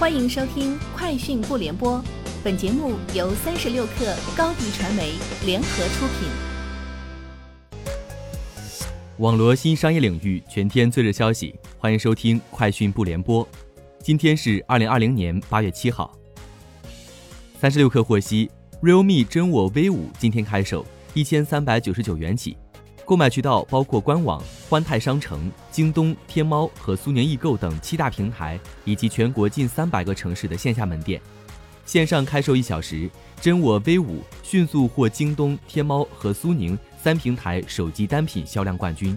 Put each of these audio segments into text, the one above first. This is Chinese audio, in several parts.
欢迎收听《快讯不联播》，本节目由三十六克高低传媒联合出品。网罗新商业领域全天最热消息，欢迎收听《快讯不联播》。今天是二零二零年八月七号。三十六克获悉，realme 真我 V 五今天开售，一千三百九十九元起。购买渠道包括官网、欢泰商城、京东、天猫和苏宁易购等七大平台，以及全国近三百个城市的线下门店。线上开售一小时，真我 V 五迅速获京东、天猫和苏宁三平台手机单品销量冠军。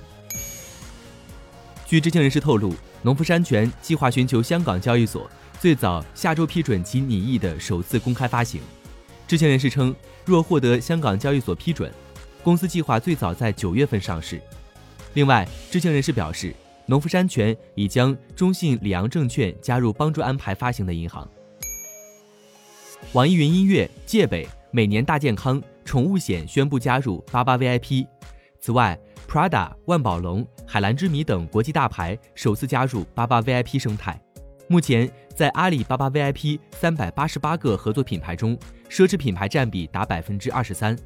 据知情人士透露，农夫山泉计划寻求香港交易所最早下周批准其拟议的首次公开发行。知情人士称，若获得香港交易所批准。公司计划最早在九月份上市。另外，知情人士表示，农夫山泉已将中信里昂证券加入帮助安排发行的银行。网易云音乐、界北、每年大健康、宠物险宣布加入八八 VIP。此外，Prada、万宝龙、海蓝之谜等国际大牌首次加入八八 VIP 生态。目前，在阿里巴巴 VIP 三百八十八个合作品牌中，奢侈品牌占比达百分之二十三。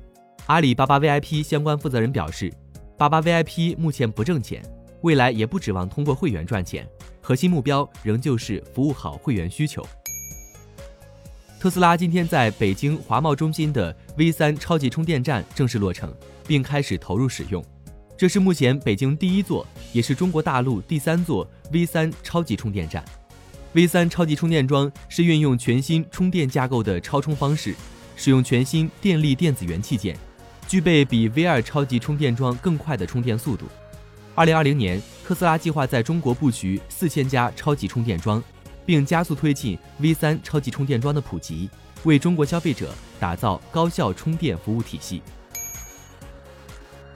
阿里巴巴 VIP 相关负责人表示，八八 VIP 目前不挣钱，未来也不指望通过会员赚钱，核心目标仍旧是服务好会员需求。特斯拉今天在北京华贸中心的 V 三超级充电站正式落成，并开始投入使用。这是目前北京第一座，也是中国大陆第三座 V 三超级充电站。V 三超级充电桩是运用全新充电架构的超充方式，使用全新电力电子元器件。具备比 V2 超级充电桩更快的充电速度。二零二零年，特斯拉计划在中国布局四千家超级充电桩，并加速推进 V3 超级充电桩的普及，为中国消费者打造高效充电服务体系。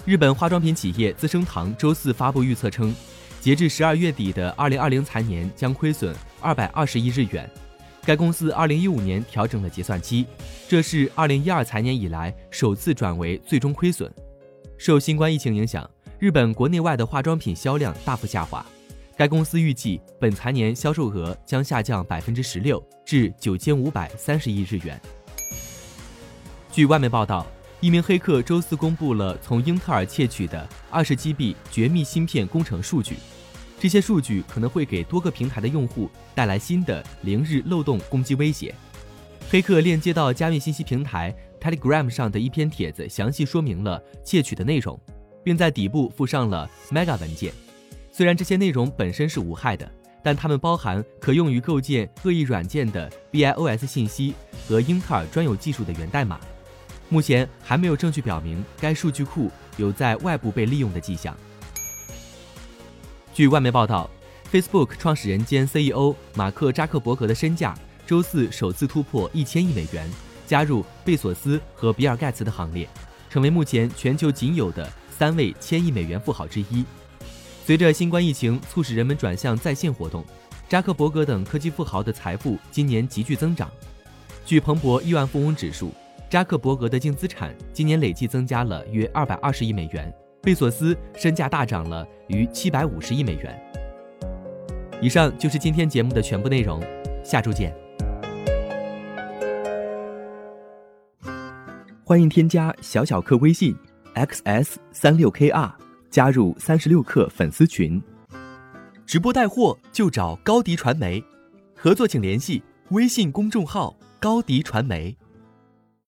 日本化妆品企业资生堂周四发布预测称，截至十二月底的二零二零财年将亏损二百二十亿日元。该公司二零一五年调整了结算期，这是二零一二财年以来首次转为最终亏损。受新冠疫情影响，日本国内外的化妆品销量大幅下滑。该公司预计本财年销售额将下降百分之十六，至九千五百三十亿日元。据外媒报道，一名黑客周四公布了从英特尔窃取的二十 GB 绝密芯片工程数据。这些数据可能会给多个平台的用户带来新的零日漏洞攻击威胁。黑客链接到加密信息平台 Telegram 上的一篇帖子，详细说明了窃取的内容，并在底部附上了 Mega 文件。虽然这些内容本身是无害的，但它们包含可用于构建恶意软件的 BIOS 信息和英特尔专有技术的源代码。目前还没有证据表明该数据库有在外部被利用的迹象。据外媒报道，Facebook 创始人兼 CEO 马克扎克伯格的身价周四首次突破一千亿美元，加入贝索斯和比尔盖茨的行列，成为目前全球仅有的三位千亿美元富豪之一。随着新冠疫情促使人们转向在线活动，扎克伯格等科技富豪的财富今年急剧增长。据彭博亿万富翁指数，扎克伯格的净资产今年累计增加了约二百二十亿美元。贝索斯身价大涨了逾七百五十亿美元。以上就是今天节目的全部内容，下周见。欢迎添加小小客微信 xs 三六 kr，加入三十六课粉丝群。直播带货就找高迪传媒，合作请联系微信公众号高迪传媒。